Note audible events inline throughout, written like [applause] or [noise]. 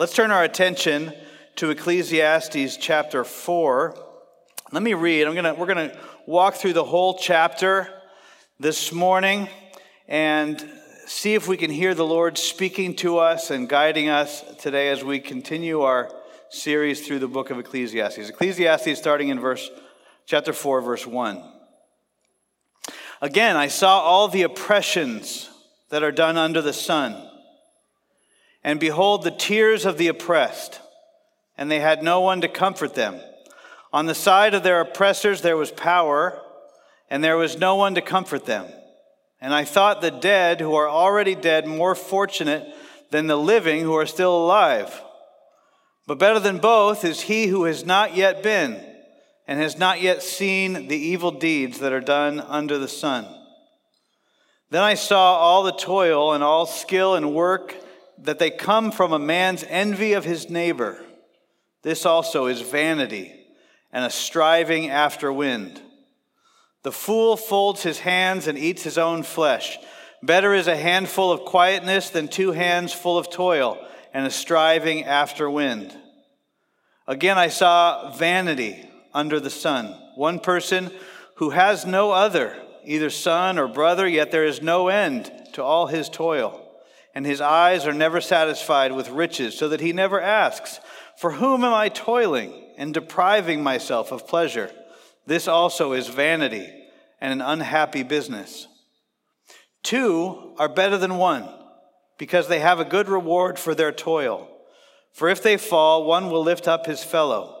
Let's turn our attention to Ecclesiastes chapter 4. Let me read. I'm gonna, we're going to walk through the whole chapter this morning and see if we can hear the Lord speaking to us and guiding us today as we continue our series through the book of Ecclesiastes. Ecclesiastes starting in verse chapter 4 verse 1. Again, I saw all the oppressions that are done under the sun and behold, the tears of the oppressed, and they had no one to comfort them. On the side of their oppressors there was power, and there was no one to comfort them. And I thought the dead who are already dead more fortunate than the living who are still alive. But better than both is he who has not yet been and has not yet seen the evil deeds that are done under the sun. Then I saw all the toil and all skill and work that they come from a man's envy of his neighbor. This also is vanity and a striving after wind. The fool folds his hands and eats his own flesh. Better is a handful of quietness than two hands full of toil and a striving after wind. Again, I saw vanity under the sun. One person who has no other, either son or brother, yet there is no end to all his toil and his eyes are never satisfied with riches, so that he never asks, For whom am I toiling and depriving myself of pleasure? This also is vanity and an unhappy business. Two are better than one, because they have a good reward for their toil. For if they fall, one will lift up his fellow.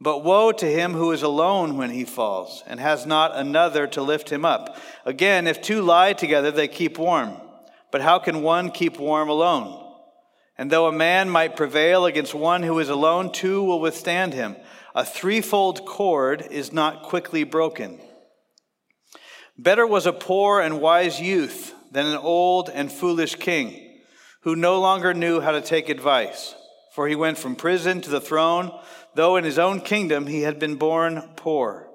But woe to him who is alone when he falls, and has not another to lift him up. Again, if two lie together, they keep warm. But how can one keep warm alone? And though a man might prevail against one who is alone, two will withstand him. A threefold cord is not quickly broken. Better was a poor and wise youth than an old and foolish king who no longer knew how to take advice. For he went from prison to the throne, though in his own kingdom he had been born poor.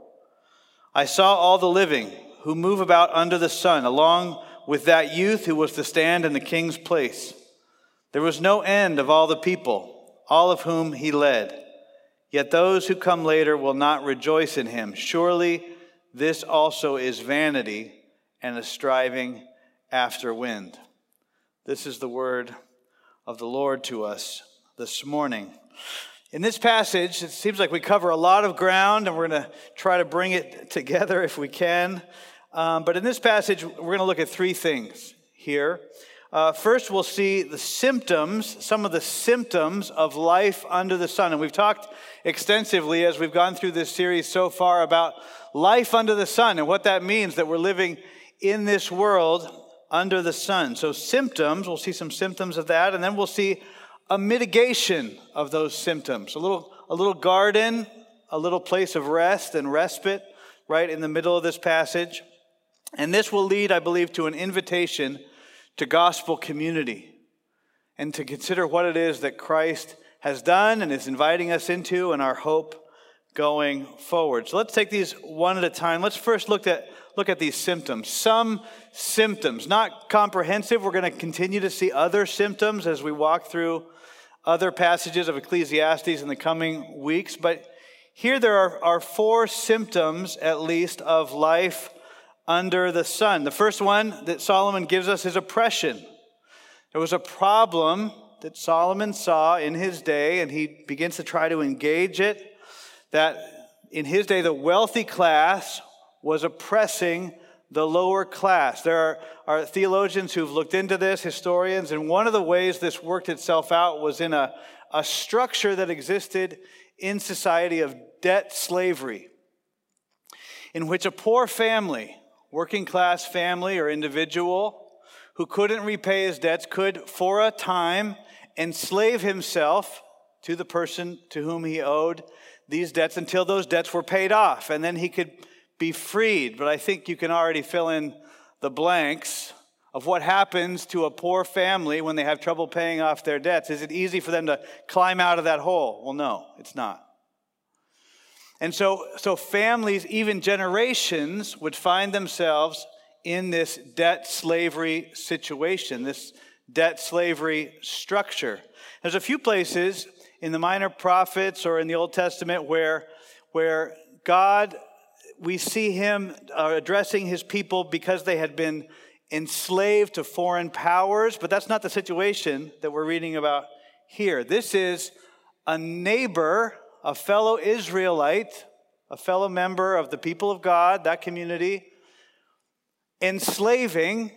I saw all the living who move about under the sun, along with that youth who was to stand in the king's place. There was no end of all the people, all of whom he led. Yet those who come later will not rejoice in him. Surely this also is vanity and a striving after wind. This is the word of the Lord to us this morning. In this passage, it seems like we cover a lot of ground, and we're going to try to bring it together if we can. Um, but in this passage, we're going to look at three things here. Uh, first, we'll see the symptoms, some of the symptoms of life under the sun. And we've talked extensively as we've gone through this series so far about life under the sun and what that means that we're living in this world under the sun. So, symptoms, we'll see some symptoms of that, and then we'll see a mitigation of those symptoms. A little, a little garden, a little place of rest and respite right in the middle of this passage. And this will lead, I believe, to an invitation to gospel community and to consider what it is that Christ has done and is inviting us into and our hope going forward. So let's take these one at a time. Let's first look at look at these symptoms. Some symptoms, not comprehensive. We're going to continue to see other symptoms as we walk through other passages of Ecclesiastes in the coming weeks, but here there are, are four symptoms at least of life under the sun. The first one that Solomon gives us is oppression. There was a problem that Solomon saw in his day, and he begins to try to engage it. That in his day, the wealthy class was oppressing the lower class. There are, are theologians who've looked into this, historians, and one of the ways this worked itself out was in a, a structure that existed in society of debt slavery, in which a poor family working class family or individual who couldn't repay his debts could, for a time, enslave himself to the person to whom he owed these debts until those debts were paid off. And then he could be freed. But I think you can already fill in the blanks of what happens to a poor family when they have trouble paying off their debts. Is it easy for them to climb out of that hole? Well, no, it's not. And so, so families, even generations, would find themselves in this debt slavery situation, this debt slavery structure. There's a few places in the minor prophets or in the Old Testament where, where God, we see him uh, addressing his people because they had been enslaved to foreign powers, but that's not the situation that we're reading about here. This is a neighbor, a fellow Israelite, a fellow member of the people of God, that community, enslaving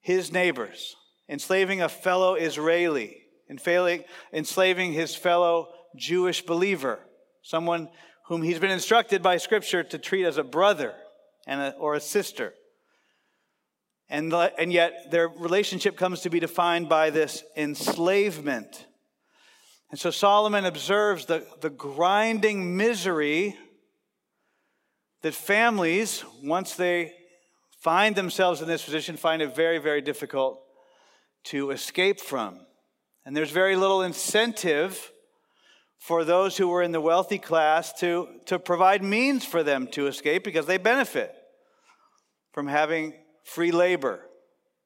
his neighbors, enslaving a fellow Israeli, enslaving his fellow Jewish believer, someone whom he's been instructed by Scripture to treat as a brother and a, or a sister. And, and yet their relationship comes to be defined by this enslavement. And so Solomon observes the, the grinding misery that families, once they find themselves in this position, find it very, very difficult to escape from. And there's very little incentive for those who were in the wealthy class to, to provide means for them to escape because they benefit from having free labor.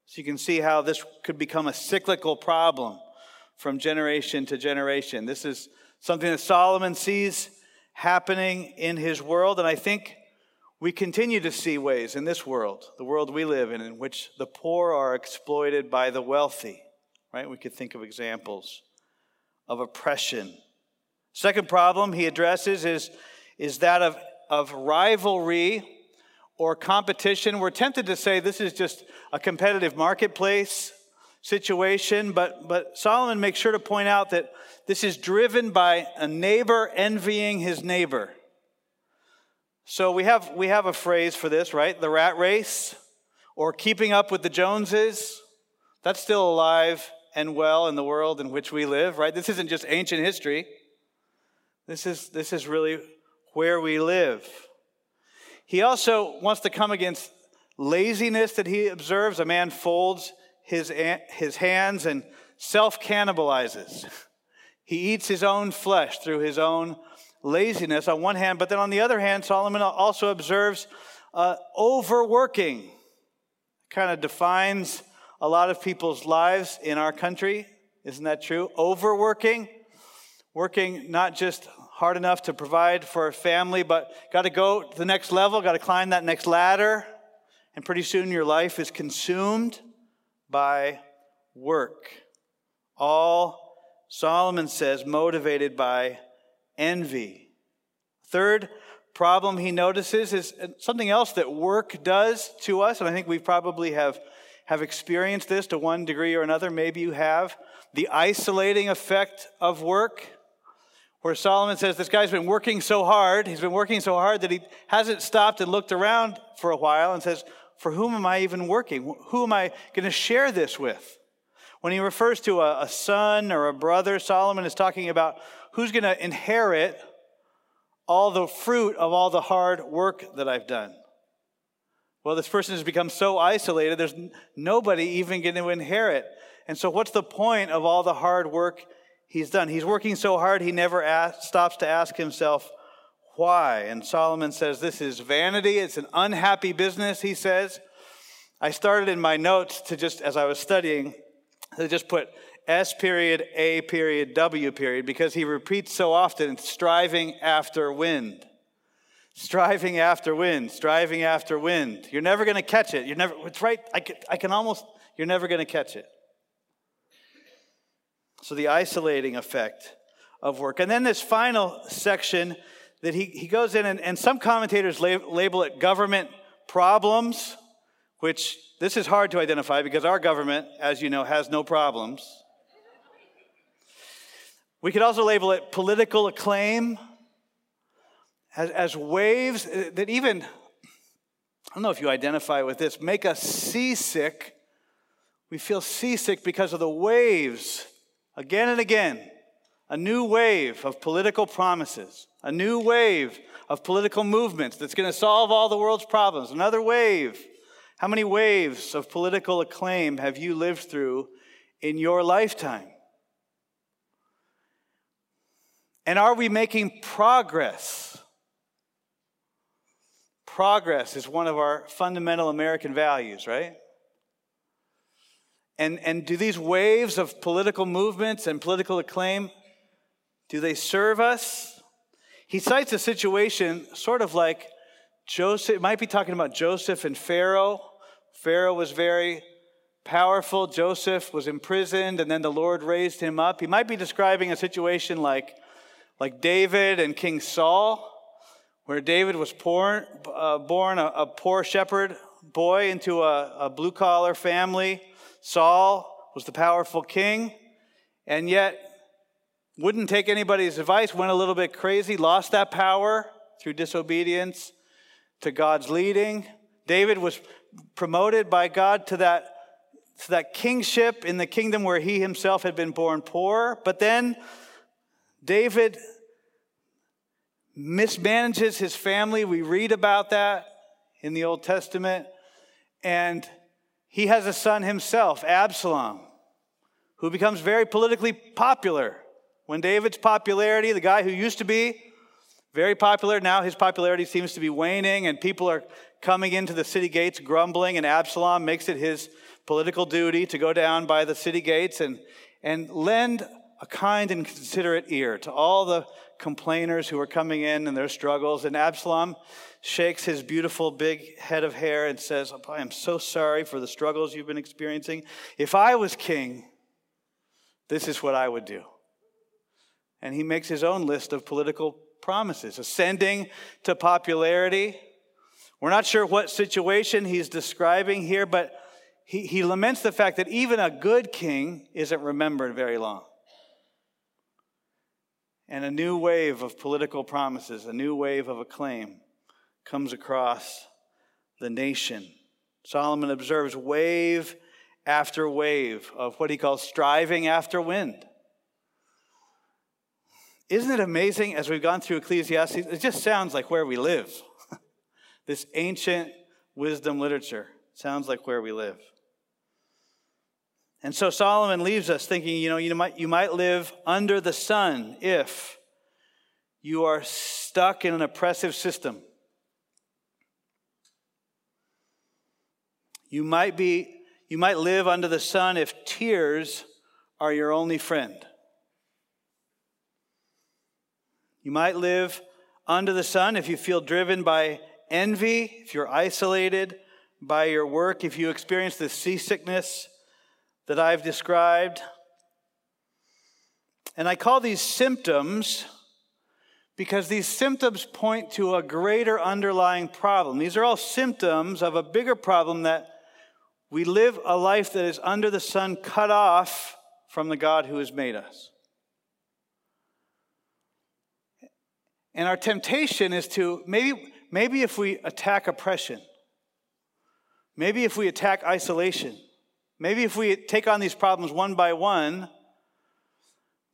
So you can see how this could become a cyclical problem from generation to generation. This is something that Solomon sees happening in his world, and I think we continue to see ways in this world, the world we live in, in which the poor are exploited by the wealthy, right? We could think of examples of oppression. Second problem he addresses is, is that of, of rivalry or competition. We're tempted to say this is just a competitive marketplace situation, but, but Solomon makes sure to point out that this is driven by a neighbor envying his neighbor. So we have, we have a phrase for this, right? The rat race or keeping up with the Joneses. That's still alive and well in the world in which we live, right? This isn't just ancient history. This is, this is really where we live. He also wants to come against laziness that he observes. A man folds his, his hands and self cannibalizes. He eats his own flesh through his own laziness on one hand, but then on the other hand, Solomon also observes uh, overworking. Kind of defines a lot of people's lives in our country. Isn't that true? Overworking, working not just hard enough to provide for a family, but got to go to the next level, got to climb that next ladder, and pretty soon your life is consumed by work. All, Solomon says, motivated by envy. Third problem he notices is uh, something else that work does to us, and I think we probably have, have experienced this to one degree or another. Maybe you have. The isolating effect of work, where Solomon says this guy's been working so hard, he's been working so hard that he hasn't stopped and looked around for a while and says, For whom am I even working? Who am I going to share this with? When he refers to a, a son or a brother, Solomon is talking about who's going to inherit all the fruit of all the hard work that I've done? Well, this person has become so isolated, there's nobody even going to inherit. And so, what's the point of all the hard work he's done? He's working so hard, he never stops to ask himself, why? And Solomon says, This is vanity. It's an unhappy business, he says. I started in my notes to just, as I was studying, to just put S period, A period, W period, because he repeats so often striving after wind. Striving after wind, striving after wind. You're never going to catch it. You're never, it's right, I can, I can almost, you're never going to catch it. So the isolating effect of work. And then this final section that he, he goes in, and, and some commentators label it government problems, which this is hard to identify because our government, as you know, has no problems. We could also label it political acclaim as, as waves that even, I don't know if you identify with this, make us seasick. We feel seasick because of the waves again and again. A new wave of political promises, a new wave of political movements that's going to solve all the world's problems. Another wave. How many waves of political acclaim have you lived through in your lifetime? And are we making progress? Progress is one of our fundamental American values, right? And, and do these waves of political movements and political acclaim, do they serve us? He cites a situation sort of like Joseph, it might be talking about Joseph and Pharaoh. Pharaoh was very powerful. Joseph was imprisoned, and then the Lord raised him up. He might be describing a situation like, like David and King Saul, where David was poor, uh, born a, a, poor shepherd boy into a, a blue collar family. Saul was the powerful king, and yet wouldn't take anybody's advice, went a little bit crazy, lost that power through disobedience to God's leading. David was promoted by God to that, to that kingship in the kingdom where he himself had been born poor. But then David mismanages his family. We read about that in the Old Testament. And he has a son himself, Absalom, who becomes very politically popular. When David's popularity, the guy who used to be very popular. Now his popularity seems to be waning, and people are coming into the city gates grumbling, and Absalom makes it his political duty to go down by the city gates and, and lend a kind and considerate ear to all the complainers who are coming in and their struggles. And Absalom shakes his beautiful big head of hair and says, oh, I am so sorry for the struggles you've been experiencing. If I was king, this is what I would do. And he makes his own list of political promises, ascending to popularity. We're not sure what situation he's describing here, but he, he laments the fact that even a good king isn't remembered very long. And a new wave of political promises, a new wave of acclaim comes across the nation. Solomon observes wave after wave of what he calls striving after wind. Isn't it amazing as we've gone through Ecclesiastes? It just sounds like where we live. [laughs] this ancient wisdom literature sounds like where we live. And so Solomon leaves us thinking, you know, you might, you might live under the sun if you are stuck in an oppressive system. You might be you might live under the sun if tears are your only friend. You might live under the sun if you feel driven by envy, if you're isolated by your work, if you experience the seasickness that I've described. And I call these symptoms because these symptoms point to a greater underlying problem. These are all symptoms of a bigger problem that we live a life that is under the sun, cut off from the God who has made us. And our temptation is to maybe, maybe if we attack oppression, maybe if we attack isolation, maybe if we take on these problems one by one,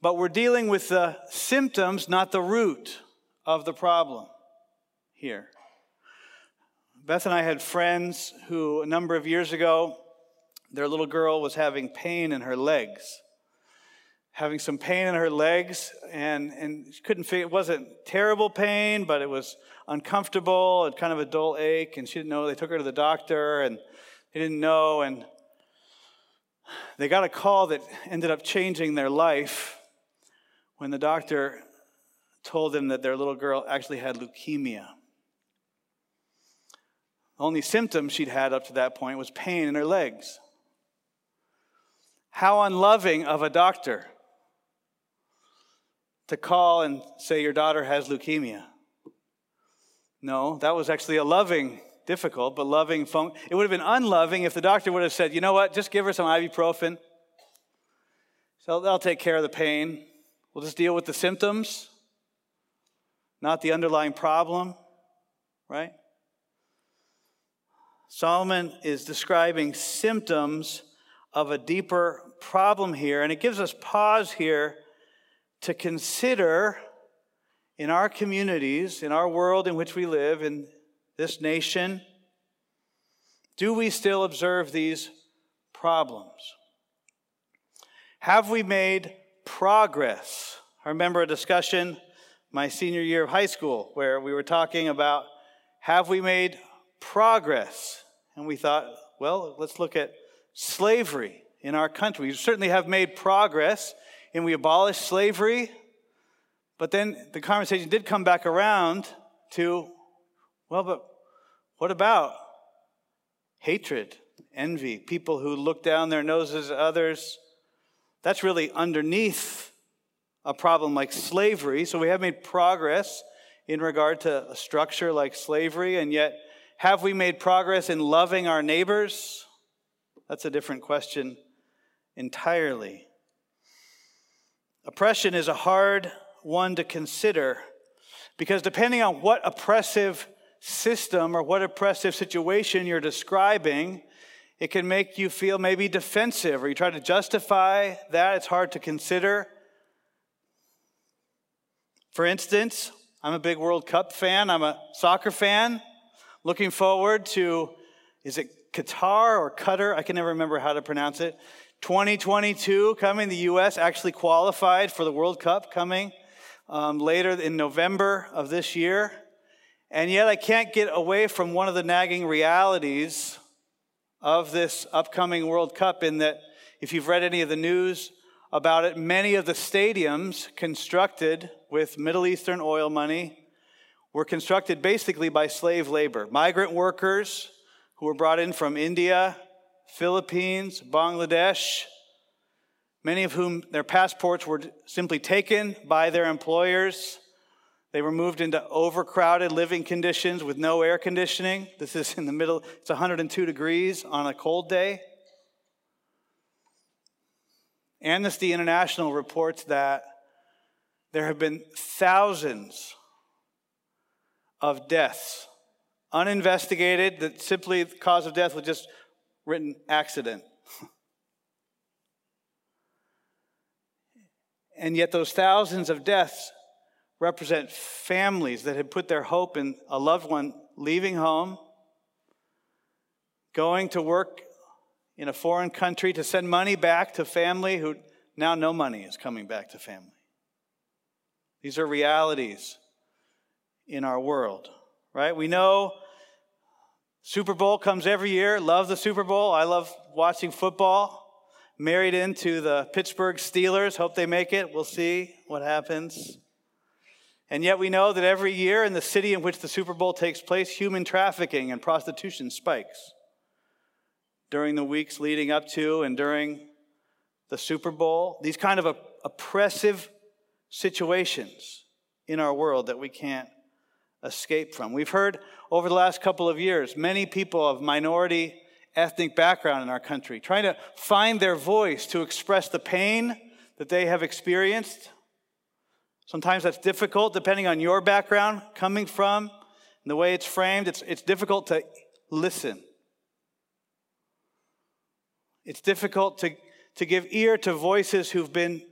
but we're dealing with the symptoms, not the root of the problem here. Beth and I had friends who, a number of years ago, their little girl was having pain in her legs having some pain in her legs and, and she couldn't figure it wasn't terrible pain but it was uncomfortable and kind of a dull ache. And she didn't know they took her to the doctor and they didn't know. And they got a call that ended up changing their life when the doctor told them that their little girl actually had leukemia. The only symptom she'd had up to that point was pain in her legs. How unloving of a doctor to call and say your daughter has leukemia. No, that was actually a loving, difficult, but loving phone. It would have been unloving if the doctor would have said, you know what, just give her some ibuprofen. So they'll take care of the pain. We'll just deal with the symptoms, not the underlying problem, right? Solomon is describing symptoms of a deeper problem here, and it gives us pause here to consider in our communities, in our world in which we live, in this nation, do we still observe these problems? Have we made progress? I remember a discussion my senior year of high school where we were talking about have we made progress? And we thought, well, let's look at slavery in our country. We certainly have made progress and we abolished slavery, but then the conversation did come back around to, well, but what about hatred, envy, people who look down their noses at others? That's really underneath a problem like slavery. So we have made progress in regard to a structure like slavery, and yet have we made progress in loving our neighbors? That's a different question entirely. Oppression is a hard one to consider because depending on what oppressive system or what oppressive situation you're describing, it can make you feel maybe defensive or you try to justify that. It's hard to consider. For instance, I'm a big World Cup fan, I'm a soccer fan. Looking forward to, is it Qatar or Qatar? I can never remember how to pronounce it. 2022 coming. The U.S. actually qualified for the World Cup coming um, later in November of this year. And yet I can't get away from one of the nagging realities of this upcoming World Cup in that if you've read any of the news about it, many of the stadiums constructed with Middle Eastern oil money were constructed basically by slave labor. Migrant workers who were brought in from India, Philippines, Bangladesh, many of whom their passports were simply taken by their employers. They were moved into overcrowded living conditions with no air conditioning. This is in the middle, it's 102 degrees on a cold day. Amnesty International reports that there have been thousands of deaths, uninvestigated, that simply the cause of death was just written accident. and yet, those thousands of deaths represent families that had put their hope in a loved one leaving home, going to work in a foreign country to send money back to family who now no money is coming back to family. These are realities in our world, right? We know Super Bowl comes every year. Love the Super Bowl. I love watching football. Married into the Pittsburgh Steelers. Hope they make it. We'll see what happens. And yet we know that every year in the city in which the Super Bowl takes place, human trafficking and prostitution spikes. During the weeks leading up to and during the Super Bowl, these kind of oppressive situations in our world that we can't escape from. We've heard over the last couple of years many people of minority ethnic background in our country trying to find their voice to express the pain that they have experienced. Sometimes that's difficult depending on your background, coming from, and the way it's framed. It's, it's difficult to listen. It's difficult to, to give ear to voices who've been,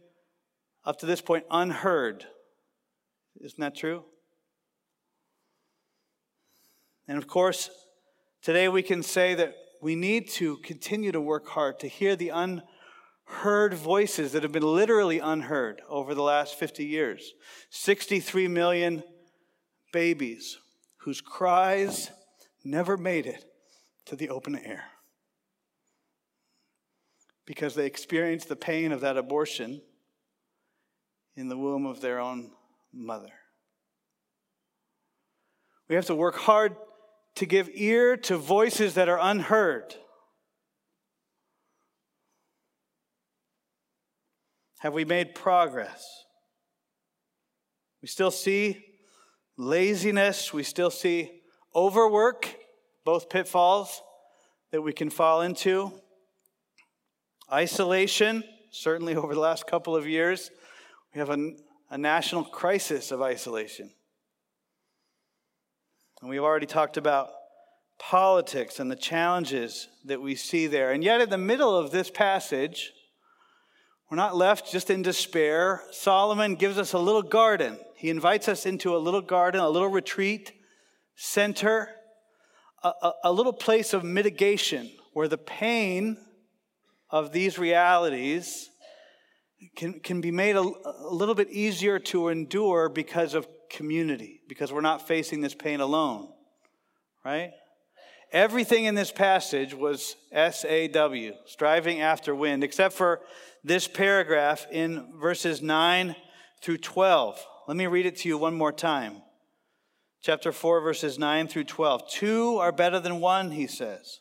up to this point, unheard. Isn't that true? And of course, today we can say that we need to continue to work hard to hear the unheard voices that have been literally unheard over the last 50 years. 63 million babies whose cries never made it to the open air because they experienced the pain of that abortion in the womb of their own mother. We have to work hard to give ear to voices that are unheard? Have we made progress? We still see laziness, we still see overwork, both pitfalls that we can fall into. Isolation, certainly over the last couple of years, we have a, a national crisis of isolation. And we've already talked about politics and the challenges that we see there. And yet, in the middle of this passage, we're not left just in despair. Solomon gives us a little garden. He invites us into a little garden, a little retreat center, a, a, a little place of mitigation where the pain of these realities can, can be made a, a little bit easier to endure because of community because we're not facing this pain alone, right? Everything in this passage was S A W, striving after wind, except for this paragraph in verses 9 through 12. Let me read it to you one more time. Chapter 4, verses 9 through 12. Two are better than one, he says,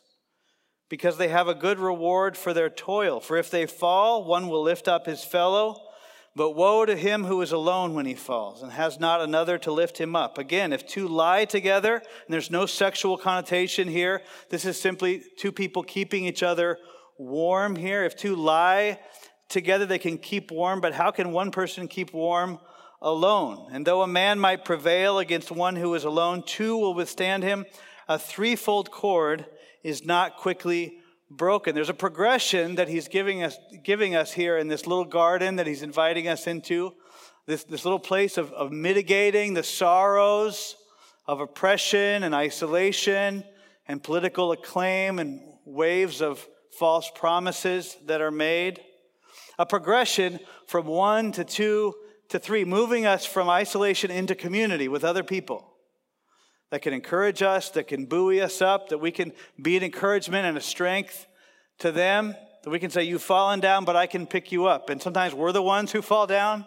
because they have a good reward for their toil. For if they fall, one will lift up his fellow. But woe to him who is alone when he falls and has not another to lift him up. Again, if two lie together, and there's no sexual connotation here, this is simply two people keeping each other warm here. If two lie together, they can keep warm, but how can one person keep warm alone? And though a man might prevail against one who is alone, two will withstand him. A threefold cord is not quickly broken. There's a progression that he's giving us, giving us here in this little garden that he's inviting us into, this, this little place of, of mitigating the sorrows of oppression and isolation and political acclaim and waves of false promises that are made. A progression from one to two to three, moving us from isolation into community with other people that can encourage us, that can buoy us up, that we can be an encouragement and a strength to them, that we can say, You've fallen down, but I can pick you up. And sometimes we're the ones who fall down.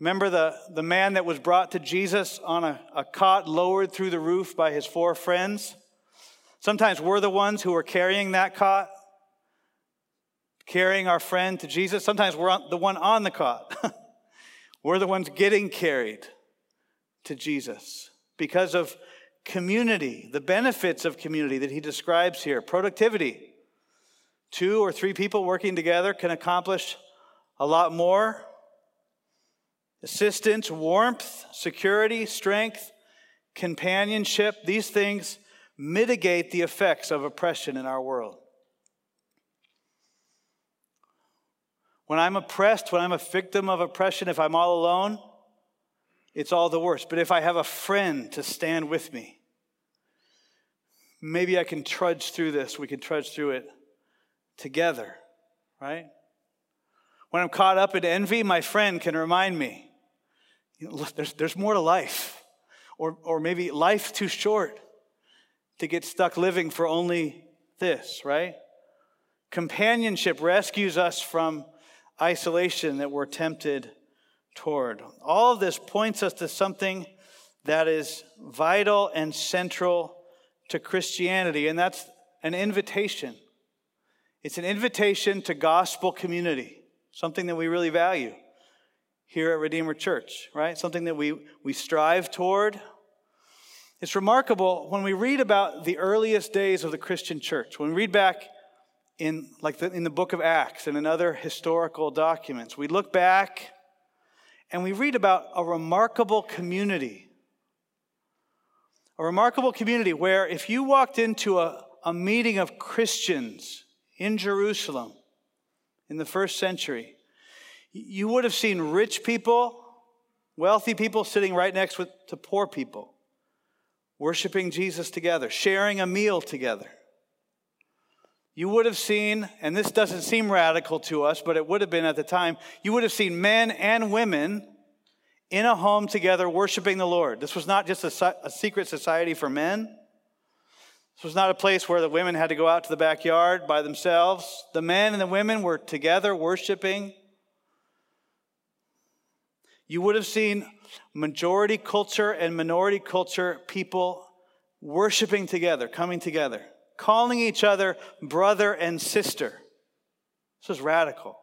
Remember the, the man that was brought to Jesus on a, a cot lowered through the roof by his four friends? Sometimes we're the ones who are carrying that cot, carrying our friend to Jesus. Sometimes we're the one on the cot. [laughs] we're the ones getting carried to Jesus because of community, the benefits of community that he describes here. Productivity. Two or three people working together can accomplish a lot more. Assistance, warmth, security, strength, companionship, these things mitigate the effects of oppression in our world. When I'm oppressed, when I'm a victim of oppression, if I'm all alone, it's all the worse. But if I have a friend to stand with me, maybe I can trudge through this. We can trudge through it together, right? When I'm caught up in envy, my friend can remind me you know, look, there's, there's more to life. Or, or maybe life too short to get stuck living for only this, right? Companionship rescues us from isolation that we're tempted toward. All of this points us to something that is vital and central to Christianity, and that's an invitation. It's an invitation to gospel community, something that we really value here at Redeemer Church, right? Something that we, we strive toward. It's remarkable when we read about the earliest days of the Christian church, when we read back in like the, in the book of Acts and in other historical documents, we look back and we read about a remarkable community. A remarkable community where if you walked into a, a meeting of Christians in Jerusalem in the first century, you would have seen rich people, wealthy people sitting right next to poor people, worshiping Jesus together, sharing a meal together. You would have seen, and this doesn't seem radical to us, but it would have been at the time, you would have seen men and women in a home together worshiping the Lord. This was not just a, a, secret society for men. This was not a place where the women had to go out to the backyard by themselves. The men and the women were together worshiping. You would have seen majority culture and minority culture people worshiping together, coming together calling each other brother and sister. This is radical.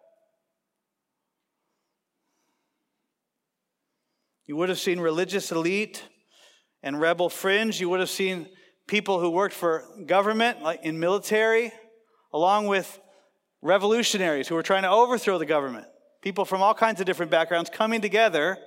You would have seen religious elite and rebel fringe. You would have seen people who worked for government, like in military, along with revolutionaries who were trying to overthrow the government. People from all kinds of different backgrounds coming together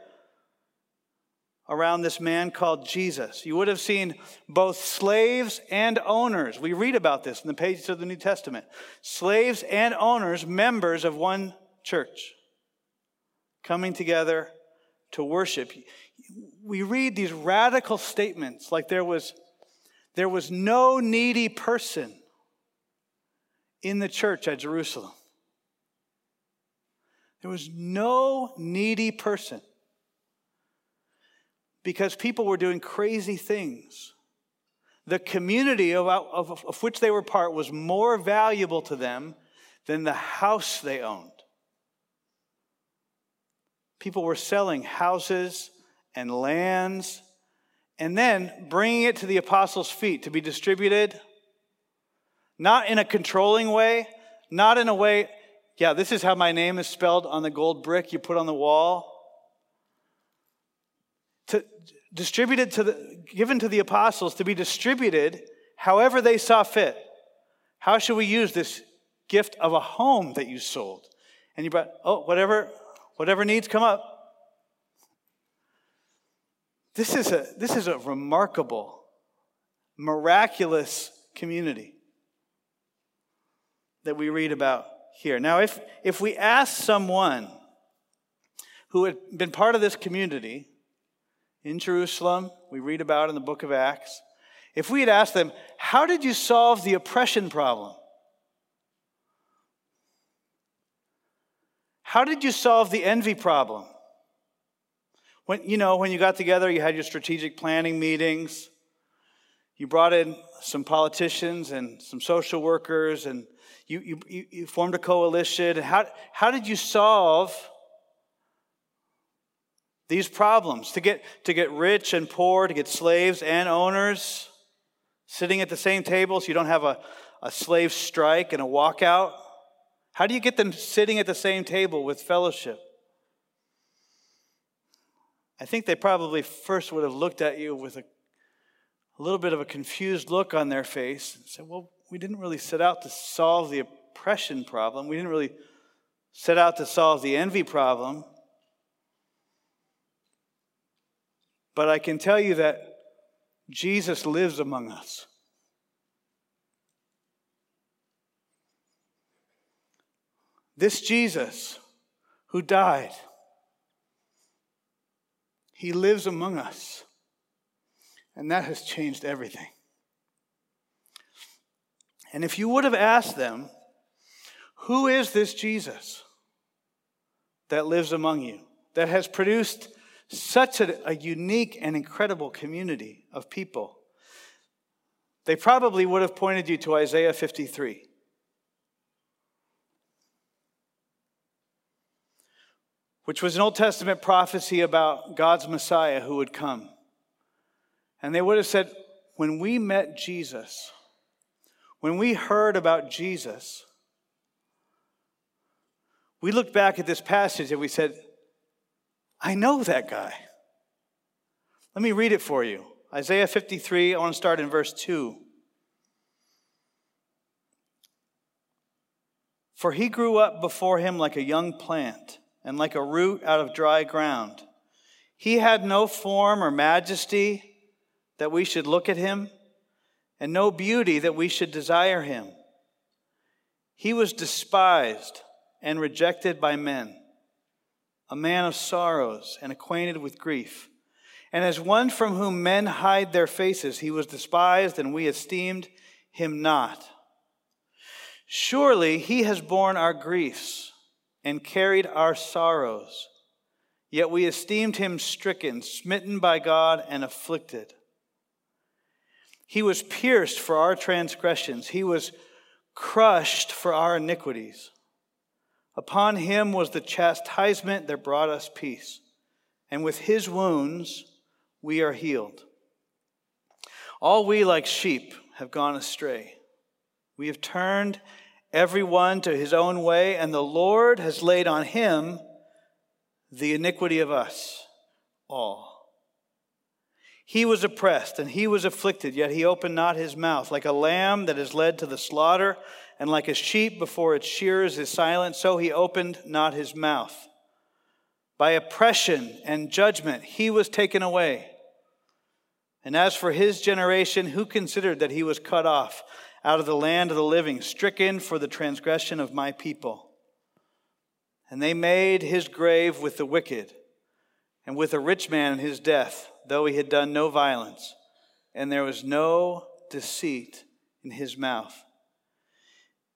around this man called Jesus. You would have seen both slaves and owners. We read about this in the pages of the New Testament. Slaves and owners, members of one church, coming together to worship. We read these radical statements like there was, there was no needy person in the church at Jerusalem. There was no needy person because people were doing crazy things. the community of, of, of which they were part was more valuable to them than the house they owned. People were selling houses and lands and then bringing it to the apostles' feet to be distributed, not in a controlling way, not in a way, yeah, this is how my name is spelled on the gold brick you put on the wall. To, distributed to the, given to the apostles to be distributed however they saw fit. How should we use this gift of a home that you sold? And you brought, oh, whatever, whatever needs come up. This is a, this is a remarkable, miraculous community that we read about here. Now, if, if we ask someone who had been part of this community in Jerusalem, we read about in the book of Acts, if we had asked them, How did you solve the oppression problem? How did you solve the envy problem? When, you know, when you got together, you had your strategic planning meetings. You brought in some politicians and some social workers, and you, you, you formed a coalition. How, how did you solve these problems to get, to get rich and poor, to get slaves and owners sitting at the same table so you don't have a, a slave strike and a walkout? How do you get them sitting at the same table with fellowship? I think they probably first would have looked at you with a, a little bit of a confused look on their face and said, Well, we didn't really set out to solve the oppression problem. We didn't really set out to solve the envy problem. But I can tell you that Jesus lives among us. This Jesus who died he lives among us. And that has changed everything. And if you would have asked them, Who is this Jesus that lives among you, that has produced such a, a unique and incredible community of people? They probably would have pointed you to Isaiah 53. which was an Old Testament prophecy about God's Messiah who would come. And they would have said, when we met Jesus, when we heard about Jesus, we looked back at this passage and we said, I know that guy. Let me read it for you. Isaiah 53, I want to start in verse 2. For he grew up before him like a young plant and like a root out of dry ground. He had no form or majesty that we should look at him, and no beauty that we should desire him. He was despised and rejected by men, a man of sorrows and acquainted with grief. And as one from whom men hide their faces, he was despised, and we esteemed him not. Surely he has borne our griefs and carried our sorrows. Yet we esteemed him stricken, smitten by God, and afflicted. He was pierced for our transgressions, he was crushed for our iniquities. Upon him was the chastisement that brought us peace, and with his wounds we are healed. All we, like sheep, have gone astray. We have turned everyone to his own way, and the Lord has laid on him the iniquity of us all. He was oppressed and he was afflicted, yet he opened not his mouth. Like a lamb that is led to the slaughter, and like a sheep before its shearers is silent, so he opened not his mouth. By oppression and judgment he was taken away. And as for his generation, who considered that he was cut off? out of the land of the living, stricken for the transgression of my people. And they made his grave with the wicked and with a rich man in his death, though he had done no violence, and there was no deceit in his mouth.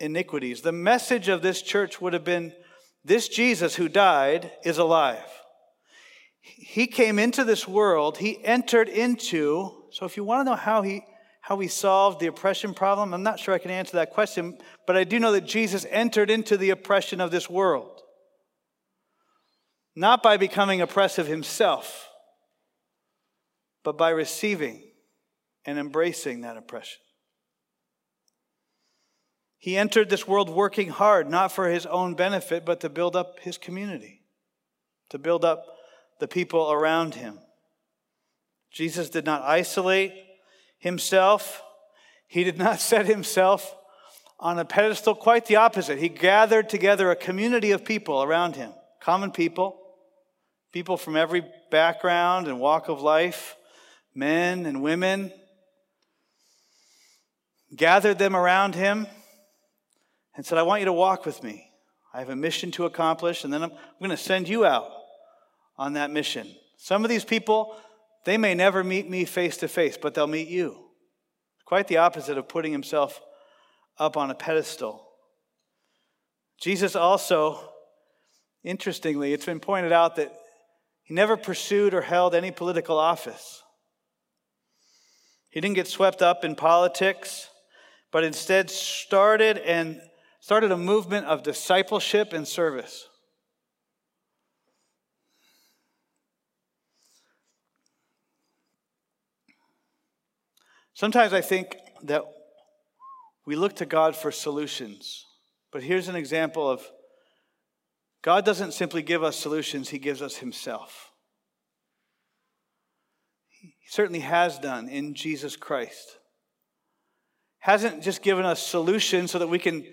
iniquities. The message of this church would have been this Jesus who died is alive. He came into this world, he entered into, so if you want to know how he how he solved the oppression problem, I'm not sure I can answer that question, but I do know that Jesus entered into the oppression of this world. Not by becoming oppressive himself, but by receiving and embracing that oppression. He entered this world working hard, not for his own benefit, but to build up his community, to build up the people around him. Jesus did not isolate himself, he did not [laughs] set himself on a pedestal, quite the opposite. He gathered together a community of people around him, common people, people from every background and walk of life, men and women, gathered them around him and said, I want you to walk with me. I have a mission to accomplish, and then I'm, I'm going to send you out on that mission. Some of these people, they may never meet me face to face, but they'll meet you. Quite the opposite of putting himself up on a pedestal. Jesus also, interestingly, it's been pointed out that he never pursued or held any political office. He didn't get swept up in politics, but instead started and started a movement of discipleship and service. Sometimes I think that we look to God for solutions, but here's an example of God doesn't simply give us solutions, He gives us Himself. He certainly has done in Jesus Christ. Hasn't just given us solutions so that we can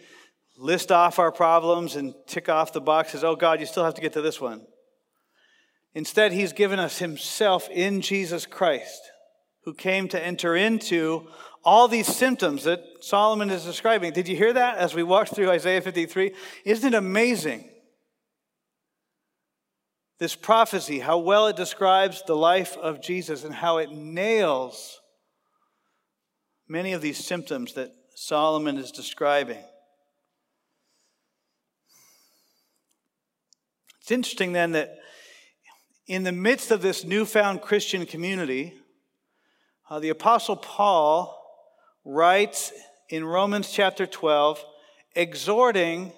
list off our problems and tick off the boxes. Oh, God, you still have to get to this one. Instead, He's given us Himself in Jesus Christ, who came to enter into all these symptoms that Solomon is describing. Did you hear that as we walked through Isaiah 53? Isn't it amazing? This prophecy, how well it describes the life of Jesus and how it nails many of these symptoms that Solomon is describing. It's interesting then that in the midst of this newfound Christian community, uh, the Apostle Paul writes in Romans chapter 12, exhorting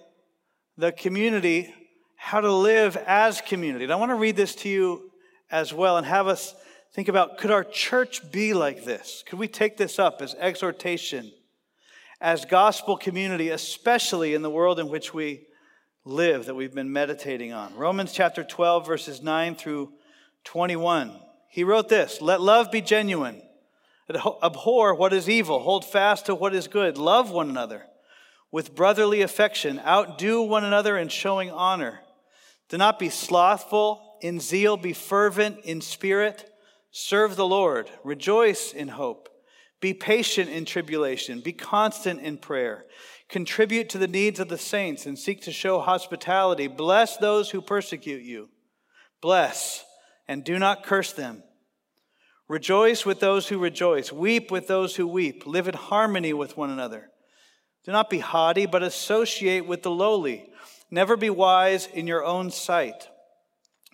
the community how to live as community. And I want to read this to you as well and have us think about could our church be like this? Could we take this up as exhortation, as gospel community, especially in the world in which we live that we've been meditating on. Romans chapter 12, verses 9 through 21. He wrote this Let love be genuine. Abhor what is evil. Hold fast to what is good. Love one another with brotherly affection. Outdo one another in showing honor. Do not be slothful. In zeal, be fervent in spirit. Serve the Lord. Rejoice in hope. Be patient in tribulation. Be constant in prayer. Contribute to the needs of the saints and seek to show hospitality. Bless those who persecute you. Bless and do not curse them. Rejoice with those who rejoice. Weep with those who weep. Live in harmony with one another. Do not be haughty, but associate with the lowly. Never be wise in your own sight.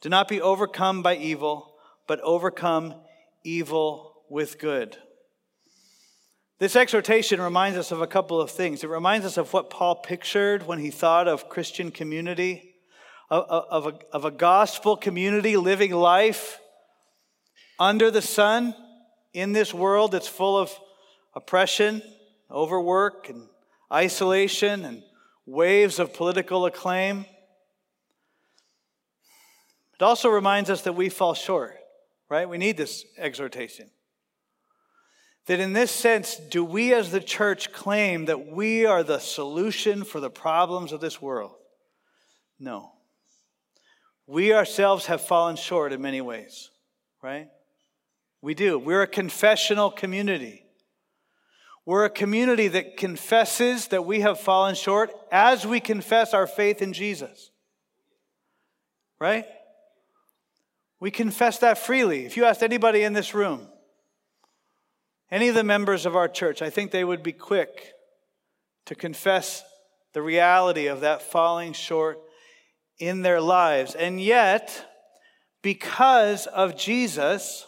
Do not be overcome by evil, but overcome evil with good. This exhortation reminds us of a couple of things. It reminds us of what Paul pictured when he thought of Christian community of, of, a, of a gospel community living life under the sun in this world that's full of oppression, overwork, and isolation, and waves of political acclaim. It also reminds us that we fall short, right? We need this exhortation. That in this sense, do we as the church claim that we are the solution for the problems of this world? No. We ourselves have fallen short in many ways, right? We do. We're a confessional community. We're a community that confesses that we have fallen short as we confess our faith in Jesus. Right? We confess that freely. If you asked anybody in this room, any of the members of our church, I think they would be quick to confess the reality of that falling short in their lives. And yet, because of Jesus,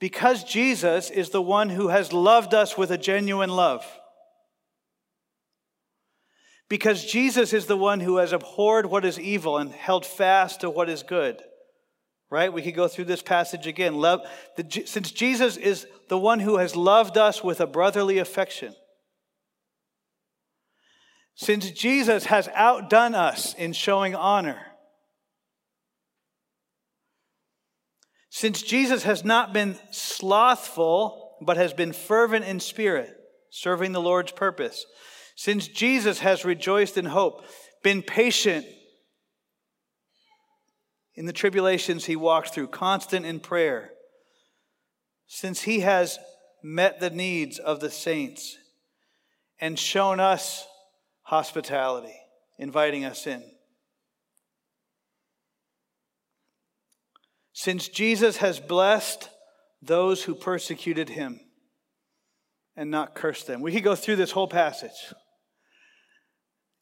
because Jesus is the one who has loved us with a genuine love. Because Jesus is the one who has abhorred what is evil and held fast to what is good. Right? We could go through this passage again. Love, the, since Jesus is the one who has loved us with a brotherly affection, since Jesus has outdone us in showing honor, Since Jesus has not been slothful, but has been fervent in spirit, serving the Lord's purpose. Since Jesus has rejoiced in hope, been patient in the tribulations he walked through, constant in prayer. Since he has met the needs of the saints and shown us hospitality, inviting us in. since Jesus has blessed those who persecuted him and not cursed them. We could go through this whole passage.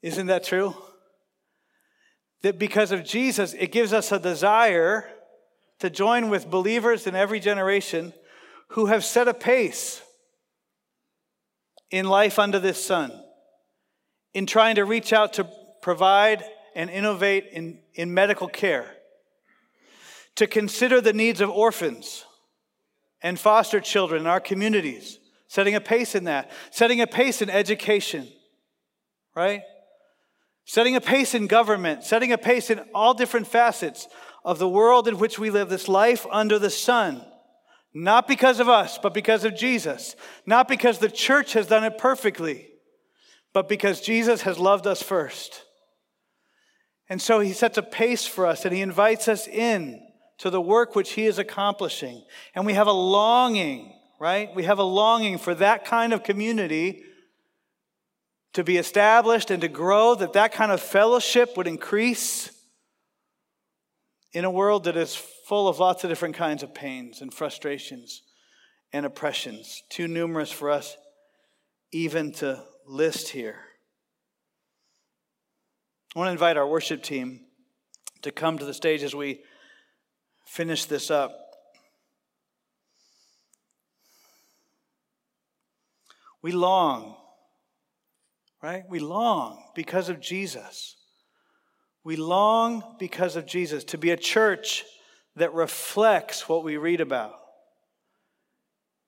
Isn't that true? That because of Jesus, it gives us a desire to join with believers in every generation who have set a pace in life under this sun, in trying to reach out to provide and innovate in, in medical care to consider the needs of orphans and foster children in our communities, setting a pace in that, setting a pace in education, right? Setting a pace in government, setting a pace in all different facets of the world in which we live, this life under the sun. Not because of us, but because of Jesus. Not because the church has done it perfectly, but because Jesus has loved us first. And so he sets a pace for us and he invites us in to the work which He is accomplishing. And we have a longing, right? We have a longing for that kind of community to be established and to grow, that that kind of fellowship would increase in a world that is full of lots of different kinds of pains and frustrations and oppressions, too numerous for us even to list here. I want to invite our worship team to come to the stage as we finish this up. We long, right? We long because of Jesus. We long because of Jesus to be a church that reflects what we read about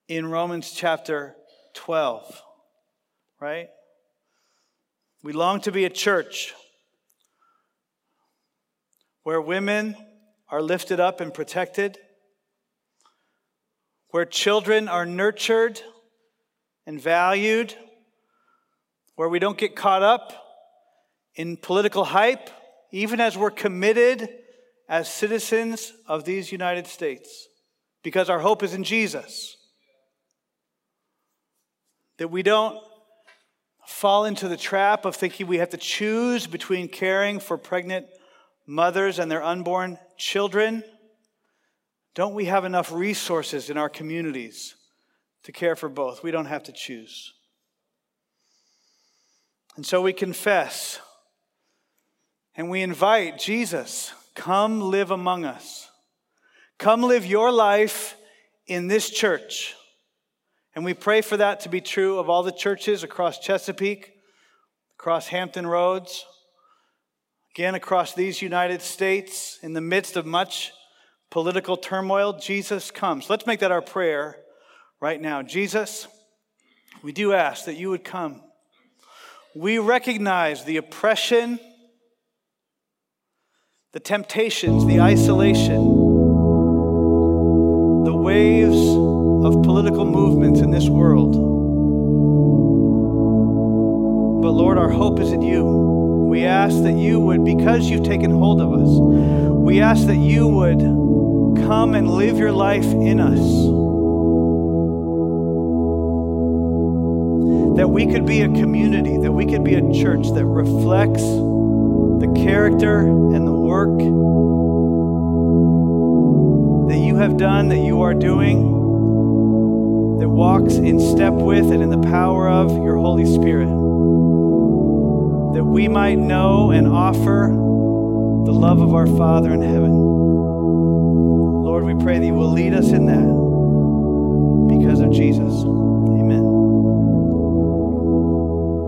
in Romans chapter 12, right? We long to be a church where women are lifted up and protected, where children are nurtured and valued, where we don't get caught up in political hype, even as we're committed as citizens of these United States, because our hope is in Jesus. That we don't fall into the trap of thinking we have to choose between caring for pregnant mothers and their unborn children? Don't we have enough resources in our communities to care for both? We don't have to choose. And so we confess and we invite Jesus, come live among us. Come live your life in this church. And we pray for that to be true of all the churches across Chesapeake, across Hampton Roads Again, across these United States, in the midst of much political turmoil, Jesus comes. Let's make that our prayer right now. Jesus, we do ask that you would come. We recognize the oppression, the temptations, the isolation, the waves of political movements in this world. But Lord, our hope is in you. We ask that you would, because you've taken hold of us, we ask that you would come and live your life in us. That we could be a community, that we could be a church that reflects the character and the work that you have done, that you are doing, that walks in step with and in the power of your Holy Spirit that we might know and offer the love of our Father in heaven. Lord, we pray that you will lead us in that because of Jesus.